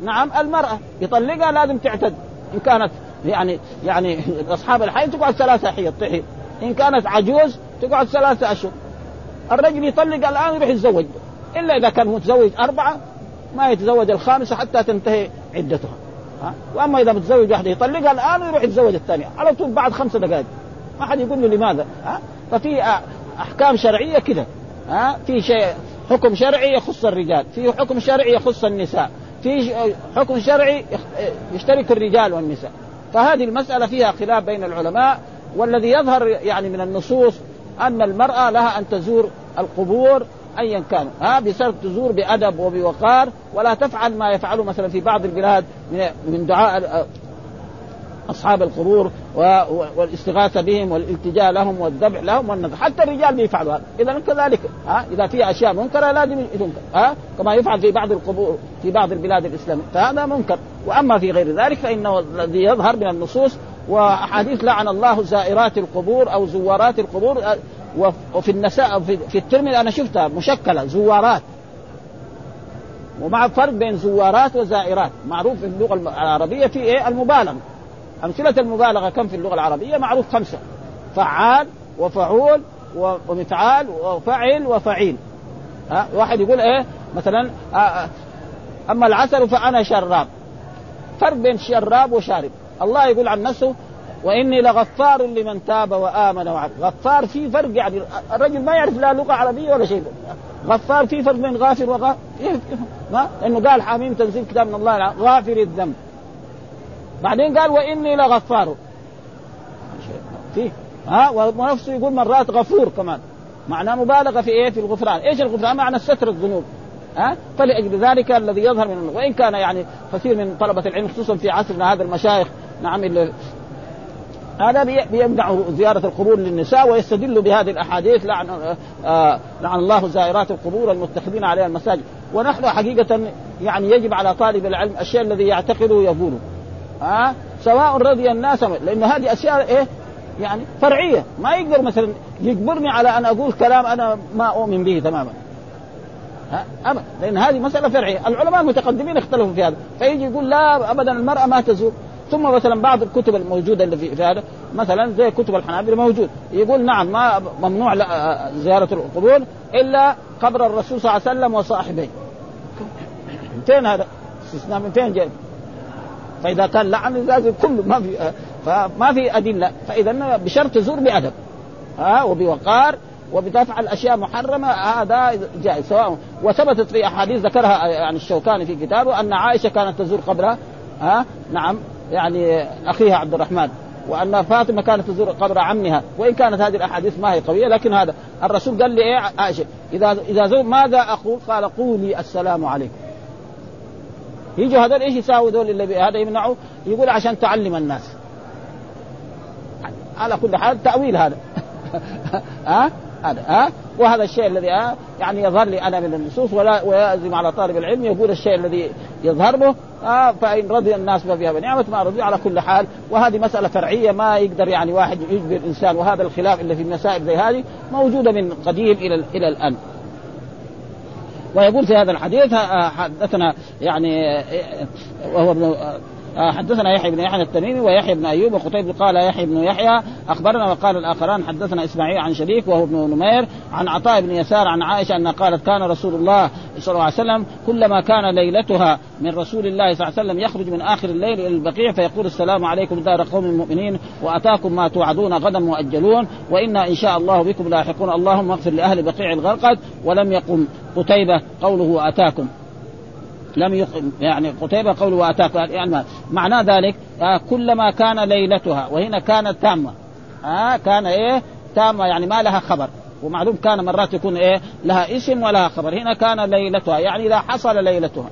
نعم المرأة. يطلقها لازم تعتد. إن كانت يعني يعني أصحاب الحي تقعد ثلاثة حيض تحيض. إن كانت عجوز تقعد ثلاثة أشهر. الرجل يطلق الآن يروح يتزوج. إلا إذا كان متزوج أربعة ما يتزوج الخامسة حتى تنتهي عدتها. ها؟ وأما إذا متزوج واحدة يطلقها الآن ويروح يتزوج الثانية. على طول بعد خمس دقائق. ما حد يقول له لماذا؟ ها؟ ففي أحكام شرعية كده ها؟ في شيء حكم شرعي يخص الرجال في حكم شرعي يخص النساء في حكم شرعي يشترك الرجال والنساء. فهذه المسألة فيها خلاف بين العلماء والذي يظهر يعني من النصوص أن المرأة لها أن تزور القبور ايا كان. ها؟ بشرط تزور بأدب وبوقار ولا تفعل ما يفعله مثلا في بعض البلاد من دعاء أصحاب القبور والاستغاثة بهم والالتجاء لهم والذبح لهم والنذر حتى الرجال بيفعلوا هذا. اذا كذلك ها إذا في أشياء منكرة لازم ينكر ها كما يفعل في بعض القبور في بعض البلاد الإسلامية. فهذا منكر. وأما في غير ذلك فإنه الذي يظهر من النصوص وأحاديث لعن الله زائرات القبور أو زوارات القبور وفي النساء في الترمذي أنا شفتها مشكلة زوارات. ومع فرق بين زوارات وزائرات. معروف في اللغة العربية في إيه؟ المبالغة. أمثلة المبالغة كم في اللغة العربية؟ معروف خمسة. فعال وفعول ومفعال وفعل وفعيل. ها؟ واحد يقول إيه؟ مثلا آه، آه، أما العسل فأنا شراب. فرق بين شراب وشارب. الله يقول عن نفسه وإني لغفار لمن تاب وآمن وعمل غفار في فرق يعني الرجل ما يعرف لا لغة عربية ولا شيء. غفار في فرق بين غافر وغافر. ما؟ إنه قال حاميم تنزيل كتاب من الله غافر الذنب. بعدين قال وإني لغفار. في ها ونفسه يقول مرات غفور كمان. معناه مبالغة في إيه؟ في الغفران. إيش الغفران؟ معنى ستر الذنوب. ها؟ فلأجل ذلك الذي يظهر من وإن كان يعني كثير من طلبة العلم خصوصا في عصرنا هذا المشايخ نعم اللي هذا بيمنع زيارة القبور للنساء ويستدل بهذه الأحاديث لعن آه لعن الله زائرات القبور المتخذين عليها المساجد. ونحن حقيقة يعني يجب على طالب العلم الشيء الذي يعتقده يقوله ها؟ سواء رضي الناس لأن هذه أشياء إيه؟ يعني فرعية. ما يقدر مثلا يجبرني على أن أقول كلام أنا ما أؤمن به تماما. ابدا. لأن هذه مسألة فرعية، العلماء المتقدمين اختلفوا في هذا، فيجي يقول لا ابدا المرأة ما تزور، ثم مثلا بعض الكتب الموجودة اللي في, هذا مثلا زي كتب الحنابلة موجود. يقول نعم ما ممنوع زيارة القبور إلا قبر الرسول صلى الله عليه وسلم وصاحبيه فين هذا؟ استثناء من فين جاي؟ فإذا كان لعن لازم كله ما في فما في أدلة فإذا بشرط تزور بأدب ها وبوقار وبتفعل اشياء محرمة هذا جائز سواء وثبتت في أحاديث ذكرها يعني الشوكاني في كتابه أن عائشة كانت تزور قبرها ها نعم يعني أخيها عبد الرحمن وأن فاطمة كانت تزور قبر عمها وإن كانت هذه الأحاديث ما هي قوية لكن هذا الرسول قال لي إيه عائشة إذا إذا زور ماذا أقول؟ قال قولي السلام عليكم. يجوا هذول إيش يساووا ذول اللي هذا يمنعوا؟ يقول عشان تعلم الناس. على كل حال تأويل هذا. ها؟ هذا ها وهذا الشيء الذي ها يعني يظهر لي أنا من النصوص ولا ويلزم على طالب العلم يقول الشيء الذي يظهر له آه فإن رضي الناس فبها بنعمة ما رضي على كل حال وهذه مسألة فرعية ما يقدر يعني واحد يجبر إنسان وهذا الخلاف اللي في المسائل زي هذه موجودة من قديم إلى إلى الآن ويقول في هذا الحديث حدثنا يعني وهو ابن حدثنا يحيى بن يحيى التميمي ويحيى بن أيوب وقتيبة قال يحيى بن يحيى أخبرنا وقال الآخران حدثنا إسماعيل عن شريك وهو ابن نمير عن عطاء بن يسار عن عائشة انها قالت كان رسول الله صلى الله عليه وسلم كلما كان ليلتها من رسول الله صلى الله عليه وسلم يخرج من آخر الليل إلى البقيع فيقول السلام عليكم دار قوم المؤمنين وأتاكم ما توعدون غدا مؤجلون وإنا إن شاء الله بكم لاحقون اللهم اغفر لأهل بقيع الغرقد ولم يقم قتيبة قوله أتاكم لم يقم يعني قتيبة قوله وأتاك يعني معنى ذلك آه كلما كان ليلتها وهنا كانت تامة. آه كان إيه؟ تامة يعني ما لها خبر. ومعلوم كان مرات يكون إيه؟ لها اسم ولها خبر. هنا كان ليلتها يعني إذا حصل ليلتها.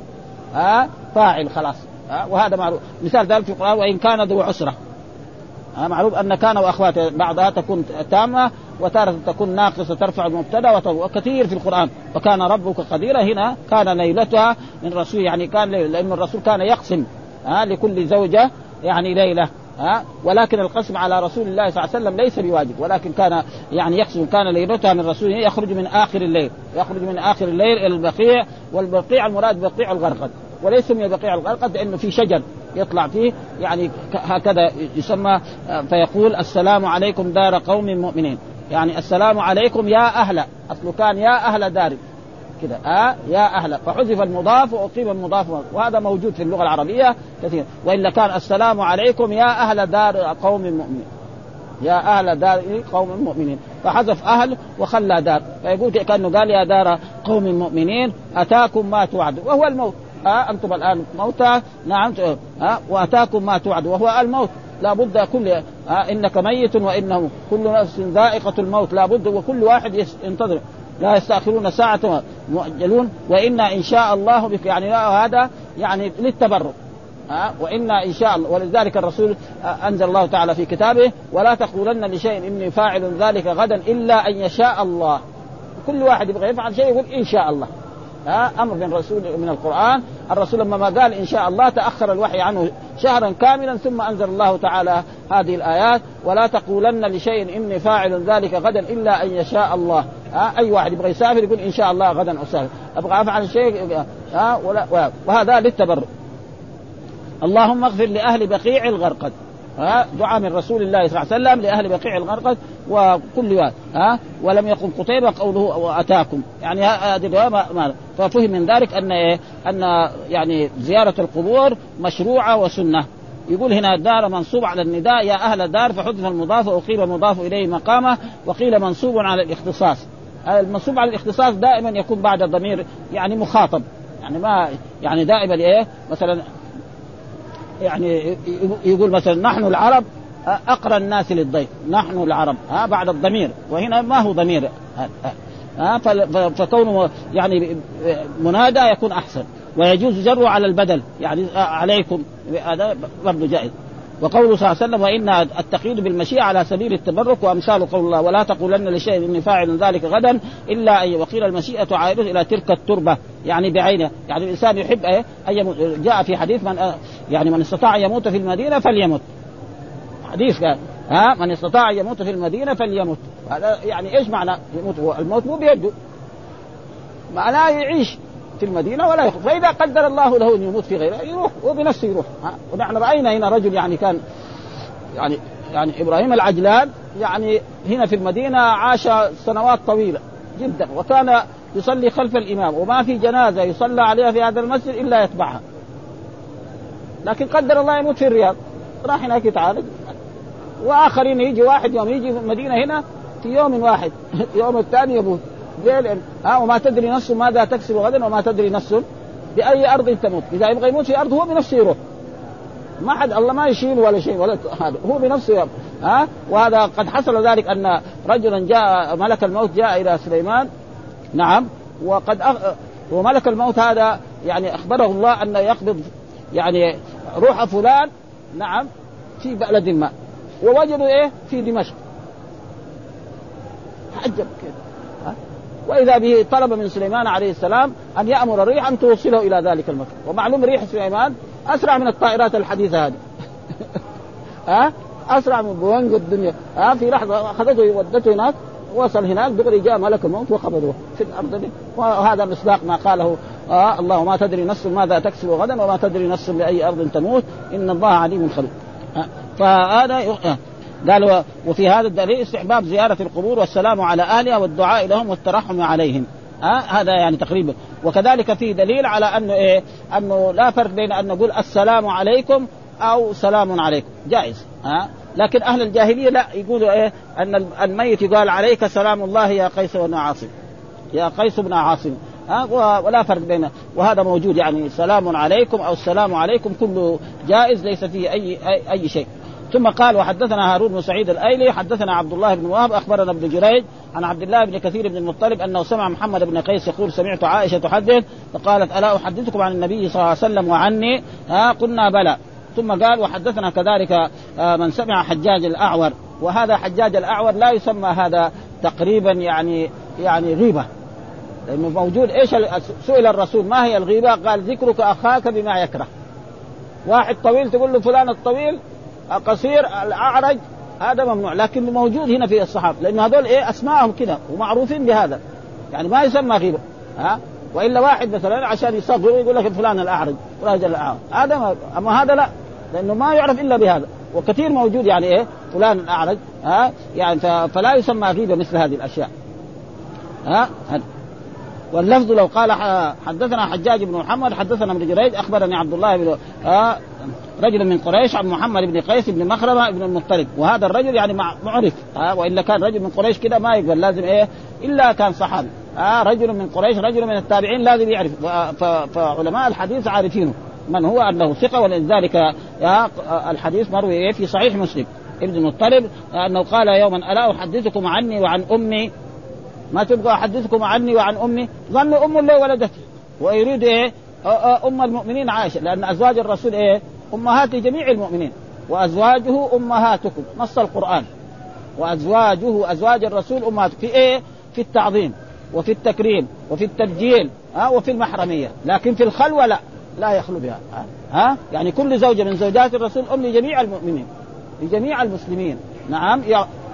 آه فاعل خلاص. آه وهذا معروف. مثال ذلك في القرآن وإن كان ذو عسرة. معروف أن كان وأخواتها بعضها تكون تامة وتارة تكون ناقصة ترفع المبتدأ وكثير في القرآن. وكان ربك قديرا. هنا كان ليلتها من رسول يعني كان لأن الرسول كان يقسم ها لكل زوجة يعني ليلة ها. ولكن القسم على رسول الله صلى الله عليه وسلم ليس بواجب. ولكن كان يعني يقسم كان ليلتها من رسوله يخرج من آخر الليل يخرج من آخر الليل إلى البقيع والبقيع المراد بقيع الغرقد. وليس سمي بقيع الغرقد لأنه في شجر. يطلع فيه يعني هكذا يسمى فيقول السلام عليكم دار قوم مؤمنين. يعني السلام عليكم يا أهل أصله كان يا أهل دار. كذا آه يا أهل. فحذف المضاف وأقيم المضاف. وهذا موجود في اللغة العربية كثير. وإلا كان السلام عليكم يا أهل دار قوم مؤمنين. يا أهل دار قوم مؤمنين. فحذف أهل وخلى دار. فيقول كأنه قال يا دار قوم مؤمنين أتاكم ما توعد وهو الموت. آه أنتم الآن موتى. نعم آه وأتاكم ما توعد وهو الموت. لا بد كل آه إنك ميت وإنه كل نفس ذائقة الموت. لا بد وكل واحد ينتظر. لا يستأخرون ساعة مؤجلون وإنا إن شاء الله بك يعني هذا يعني للتبرك. ها وإنا إن شاء الله ولذلك الرسول أنزل الله تعالى في كتابه ولا تقولن لشيء إني فاعل ذلك غدا إلا أن يشاء الله. كل واحد يبغى يفعل شيء يقول إن شاء الله. ها أمر من رسول من القرآن. الرسول لما ما قال إن شاء الله تأخر الوحي عنه شهرا كاملا ثم أنزل الله تعالى هذه الآيات. ولا تقولن لشيء إني فاعل ذلك غدا إلا أن يشاء الله. ها أي واحد يبغى يسافر يقول إن شاء الله غدا أسافر. أبغى أفعل شيء ها ولا وهذا للتبرع اللهم اغفر لأهل بقيع الغرقد. ها دعاء من رسول الله صلى الله عليه وسلم لأهل بقيع الغرقد وكل واحد ها ولم يقل قتيبة قوله وأتاكم. يعني هذه ما ففهم من ذلك أن إيه أن يعني زيارة القبور مشروعة وسنة. يقول هنا الدار منصوب على النداء يا أهل الدار فحذف المضاف وأقيم المضاف إليه مقامه وقيل منصوب على الاختصاص. المنصوب على الاختصاص دائما يكون بعد الضمير يعني مخاطب. يعني ما يعني دائما إيه مثلا يعني يقول مثلا نحن العرب اقرى الناس للضيف. نحن العرب. ها بعد الضمير. وهنا ما هو ضمير. ها فكونه يعني منادى يكون أحسن. ويجوز جره على البدل. يعني عليكم. هذا برضه جائز. وقوله صلى الله عليه وسلم وإن التقييد بالمشيئة على سبيل التبرك وأمثال قول الله ولا تقولن لشيء اني فاعل ذلك غدا إلا أن وقيل المشيئة عائده إلى تلك التربة. يعني بعينه. يعني الإنسان يحب إيه؟ أن جاء في حديث من يعني من استطاع يموت في المدينة فليمت. حديث قال ها؟ من استطاع يموت في المدينة فليمت. هذا يعني إيش معنى يموت؟ هو الموت مو بيده. معناه يعيش. في المدينة ولا يخرج فاذا قدر الله له أن يموت في غيره يروح هو بنفسه يروح. ها؟ ونحن رأينا هنا رجل يعني كان يعني يعني إبراهيم العجلان يعني هنا في المدينة عاش سنوات طويلة جدا وكان يصلي خلف الإمام وما في جنازة يصلى عليها في هذا المسجد إلا يتبعها. لكن قدر الله يموت في الرياض. راح هناك يتعالج. وآخرين يجي واحد يوم يجي المدينة هنا في يوم واحد يوم الثاني يموت. ليه؟ لأن ها وما تدري نفس ماذا تكسب غدا وما تدري نفس بأي أرض تموت، إذا يبغى يموت في أرض هو بنفسه يروح. ما حد الله ما يشيل ولا شيء ولا هذا. هو بنفسه ها وهذا قد حصل ذلك أن رجلا جاء ملك الموت جاء إلى سليمان. نعم. وقد أخ... وملك الموت هذا يعني أخبره الله انه يقبض يعني روح فلان. نعم. في بلد ما. ووجدوا إيه؟ في دمشق. عجب كده وإذا به طلب من سليمان عليه السلام أن يأمر الريح أن توصله إلى ذلك المكان. ومعلوم ريح سليمان أسرع من الطائرات الحديثة هذه. ها؟ أسرع من بوينغ الدنيا. ها؟ في لحظة أخذته ودته هناك وصل هناك دغري جاء ملك الموت وقبضوه في الأرض دي. وهذا مصداق ما قاله آه الله ما تدري نفس ماذا تكسب غدا وما تدري نفس بأي أرض تموت. إن الله عليم خبير. آه فهذا آه. قال وفي هذا الدليل استحباب زيارة القبور والسلام على أهلها والدعاء لهم والترحم عليهم. ها؟ هذا يعني تقريبا. وكذلك في دليل على أنه إيه؟ أنه لا فرق بين أن نقول السلام عليكم أو سلام عليكم. جائز. ها؟ لكن أهل الجاهلية لا يقولوا إيه؟ أن الميت يقال عليك سلام الله يا قيس بن عاصم. يا قيس بن عاصم. ها؟ ولا فرق بين وهذا موجود يعني سلام عليكم أو السلام عليكم كله جائز ليس فيه اي اي, أي شيء. ثم قال وحدثنا هارون بن سعيد الأيلي حدثنا عبد الله بن وهب أخبرنا ابن جريج عن عبد الله بن كثير بن المطلب أنه سمع محمد بن قيس يقول سمعت عائشة تحدث فقالت ألا أحدثكم عن النبي صلى الله عليه وسلم وعني؟ ها قلنا بلى. ثم قال وحدثنا كذلك من سمع حجاج الأعور. وهذا حجاج الأعور لا يسمى هذا تقريبا يعني يعني غيبة. لأنه موجود. إيش سئل الرسول ما هي الغيبة؟ قال ذكرك أخاك بما يكره. واحد طويل تقول له فلان الطويل؟ القصير الأعرج هذا ممنوع لكن موجود هنا في الصحابة لأنه هذول إيه اسمائهم كذا ومعروفين بهذا يعني ما يسمى غيبه ها؟ وإلا واحد مثلا عشان يصغر يقول لك فلان الأعرج فلان الاعرج هذا ما أما هذا لا لأنه ما يعرف إلا بهذا وكثير موجود يعني إيه فلان الأعرج ها؟ يعني فلا يسمى غيبه مثل هذه الأشياء ها؟ واللفظ لو قال حدثنا حجاج بن محمد حدثنا ابن جريج أخبرني عبد الله بن رجل من قريش عن محمد بن قيس بن مخرمة بن المطلب. وهذا الرجل يعني معرف. آه وإلا كان رجل من قريش كده ما يقبل لازم إيه؟ إلا كان صحابي. آه رجل من قريش رجل من التابعين لازم يعرف. فعلماء الحديث عارفينه. من هو؟ انه ثقة. ولذلك الحديث مروي إيه؟ في صحيح مسلم. ابن المطلب أنه قال يوما ألا أحدثكم عني وعن أمي؟ ما تبقى أحدثكم عني وعن أمي؟ ظنوا أم اللي ولدته. ويريد إيه؟ أم المؤمنين عائشه لأن أزواج الرسول إيه؟ أمهات جميع المؤمنين. وأزواجه أمهاتكم. نص القرآن. وأزواجه أزواج الرسول أمهات. في إيه؟ في التعظيم وفي التكريم وفي التبجيل ها وفي المحرمية. لكن في الخلوة لا. لا يخلو بها. ها؟ يعني كل زوجة من زوجات الرسول أم لجميع المؤمنين. لجميع المسلمين. نعم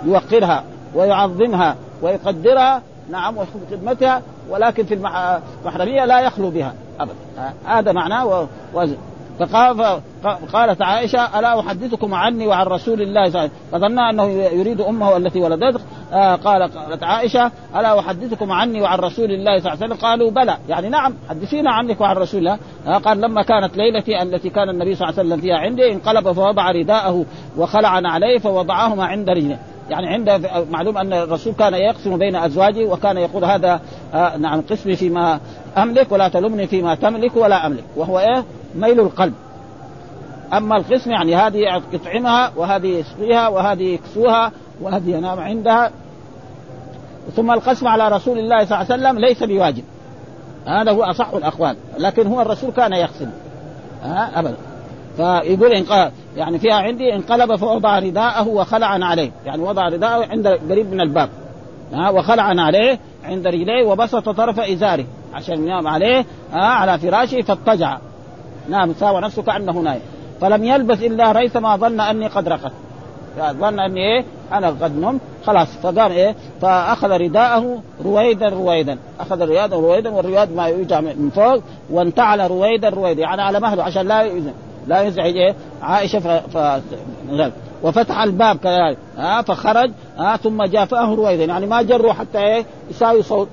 يوقرها ويعظمها ويقدرها. نعم ويحب خدمتها. ولكن في المحرمية لا يخلو بها. ابدا. هذا معناه و... فقال قالت عائشة ألا أحدثكم عني وعن رسول الله صلى الله عليه وسلم؟ فظنا أنه يريد أمه التي ولدته. آه قال قالت عائشة ألا أحدثكم عني وعن رسول الله صلى الله عليه وسلم؟ قالوا بلى. يعني نعم حدثينا عنك وعن رسول الله. آه قال لما كانت ليلتي التي كان النبي صلى الله عليه وسلم فيها عندي انقلب فوضع رداءه وخلعنا عليه فوضعهما عند رجله. يعني عند معلوم أن الرسول كان يقسم بين ازواجه وكان يقول هذا آه نعم قسمي فيما أملك ولا تلمني فيما تملك ولا أملك. وهو إيه؟ ميل القلب. أما القسم يعني هذه يطعمها وهذه يسقيها وهذه يكسوها وهذه ينام عندها. ثم القسم على رسول الله صلى الله عليه وسلم ليس بواجب. هذا هو أصح الأقوال. لكن هو الرسول كان يقسم. ها؟ أبدا. فيقول إن يعني فيها عندي انقلب فوضع رداءه وخلع عليه. يعني وضع رداءه عند قريب من الباب. ها؟ وخلع عليه عند رجليه وبسط طرف إزاره. عشان ينام عليه ها؟ على فراشه فاضطجع. نام ساوى نفسه كانه نايم فلم يلبث إلا ريثما ظن أني قد رقت ظن أني إيه؟ أنا قد نمت. خلاص. فقام إيه؟ فأخذ رداءه رويدا رويدا. أخذ الرياض رويدا والرياض ما يوجع من فوق وانتعل رويدا رويدا. يعني على مهله عشان لا يزن لا يزعج إيه؟ عائشة ف... ف... وفتح الباب كذلك. ها؟ فخرج. ها؟ ثم جافأه رويدا. يعني ما جروا حتى إيه؟ يساوي صوت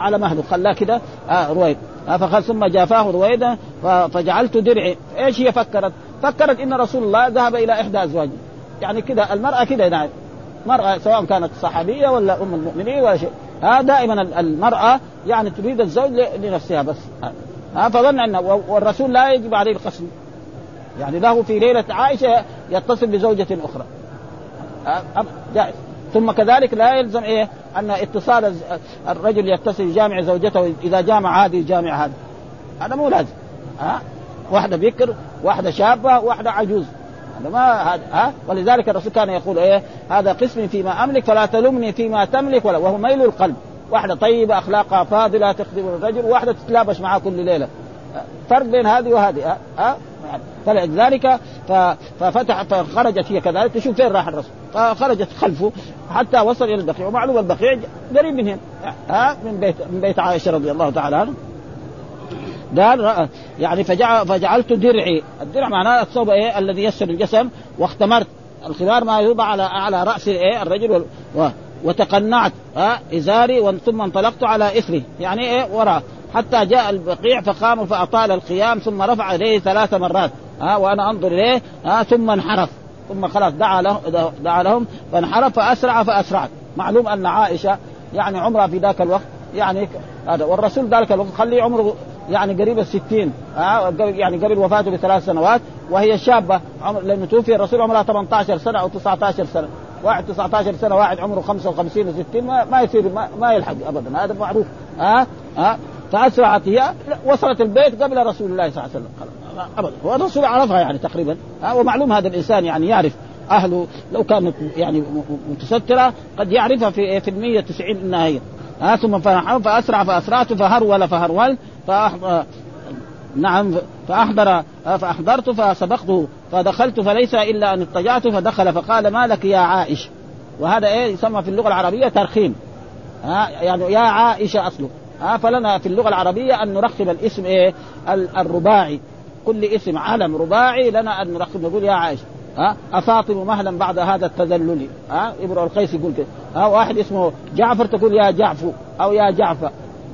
على مهله. خلاه كده. رويد. آه فقال ثم جافاه رويدا فجعلت درعي. إيش هي فكرت؟ فكرت إن رسول الله ذهب إلى إحدى أزواجه. يعني كده المرأة كده يعني مرأة سواء كانت صحابية ولا أم المؤمنين ولا شيء. ها دائما المرأة يعني تريد الزوج لنفسها بس. ها فظن أن والرسول لا يجب عليه القسم. يعني له في ليلة عائشة يتصل بزوجة أخرى. جائز. ثم كذلك لا يلزم إيه؟ أن اتصال الرجل يتصل جامع زوجته إذا جامع هذه جامع هذه. هذا مو لازم. ها؟ واحدة بكر واحدة شابة واحدة عجوز. هذا ما هذا ها؟ ولذلك الرسول كان يقول إيه؟ هذا قسم فيما أملك فلا تلمني فيما تملك ولا وهو ميل القلب واحدة طيبة أخلاقها فاضلة تخدم الرجل واحدة تتلابش معاه كل ليلة. فرق بين هذه وهذه ها؟ فلذلك ففتح فخرجت هي كذلك تشوف فين راح الرسول؟ فخرجت خلفه حتى وصل إلى البقيع. ومعلوم البقيع قريب من هنا ها؟ من بيت من بيت عائشة رضي الله تعالى عنها. قال يعني فجعل فجعلت درعي. الدرع معناه الثوب إيه؟ الذي يسر الجسم واختمرت الخمار ما يوضع على على رأس إيه؟ الرجل وتقنعت ها؟ إزاري ثم انطلقت على اثره يعني إيه؟ وراء. حتى جاء البقيع فقام فأطال القيام ثم رفع يديه ثلاث مرات. ها وأنا أنظر إليه ها ثم انحرف. ثم خلاص دعا لهم دعا لهم فانحرف فأسرع فاسرعت معلوم أن عائشة يعني عمرها في ذاك الوقت يعني هذا والرسول ذلك الوقت خليه عمره يعني قريب الستين. ها يعني قبل وفاته بثلاث سنوات وهي شابة. عمر لأنه توفي الرسول عمرها 18 سنة أو 19 سنة. واحد 19 سنة واحد عمره 55 و60 ما, ما يصير ما, ما يلحق ابدا. هذا معروف. ها؟ ها؟ فاسرعت هي وصلت البيت قبل رسول الله صلى الله عليه وسلم. ابدا والرسول عرفها يعني تقريبا. ومعلوم هذا الإنسان يعني يعرف أهله لو كانت يعني متسترة قد يعرفها في في ال 190 إنها هي. ها ثم فأسرع فأسرعت فهرول فهرول فأحضر نعم فأحضر فأحضرت فسبقته فدخلت فليس إلا أن اضطجعت فدخل فقال ما لك يا عائش؟ وهذا إيه؟ يسمى في اللغة العربية ترخيم. ها يعني يا عائشة أصله. ها فلنا في اللغة العربية أن نرخم الاسم إيه؟ الرباعي. كل اسم علم رباعي لنا أن نرخم نقول يا عائشة ها أفاطم مهلا بعد هذا التذلل ها ابن القيس يقول كده ها واحد اسمه جعفر تقول يا جعفو أو يا جعفر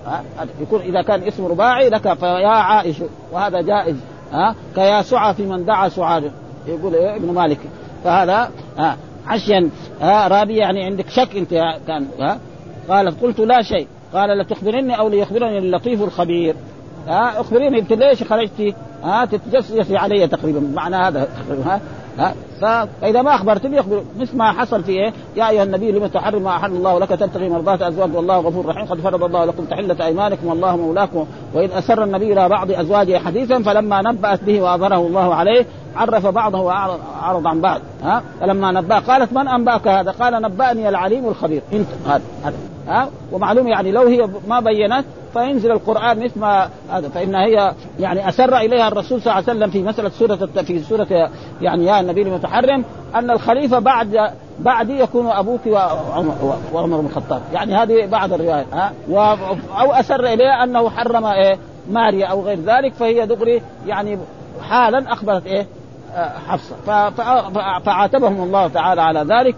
ها يكون إذا كان اسم رباعي لك فيا عائشه وهذا جائز ها كيا سعى في من دعا سعاد يقول إيه؟ ابن مالك. فهذا ها عشيا ها رابي يعني عندك شك أنت كان ها قالت قلت لا شيء. قال لتخبرني أو ليخبرني اللطيف الخبير. ها أخبريني أنت ليش خرجتي ها تتجسسي علي تقريبا. معنى هذا ها ها. فإذا ما أخبرتني يخبر مثل ما حصل في إيه؟ يا أيها النبي لم تحرم ما احل الله لك تبتغي مرضات أزواج؟ والله غفور رحيم. قد فرض الله لكم تحلة أيمانكم. والله مولاكم. وإذ أسر النبي إلى بعض أزواجه حديثا فلما نبأت به وأظهره الله عليه عرف بعضه وأعرض عن بعض. ها؟ فلما نبأ قالت من أنبأك هذا؟ قال نبأني العليم الخبير. انت هذا. ها؟ ومعلوم يعني لو هي ما بينت فينزل القرآن مثل ما هذا فان هي يعني أسر إليها الرسول صلى الله عليه وسلم في مسألة سورة في سورة يعني يا النبي المتحرم أن الخليفة بعد بعدي يكون أبوك وعمر, بن الخطاب. يعني هذه بعض الروايات ها؟ أو أسر إليها أنه حرم إيه ماريا أو غير ذلك فهي دغري يعني حالا أخبرت إيه حفصة. فعاتبهم الله تعالى على ذلك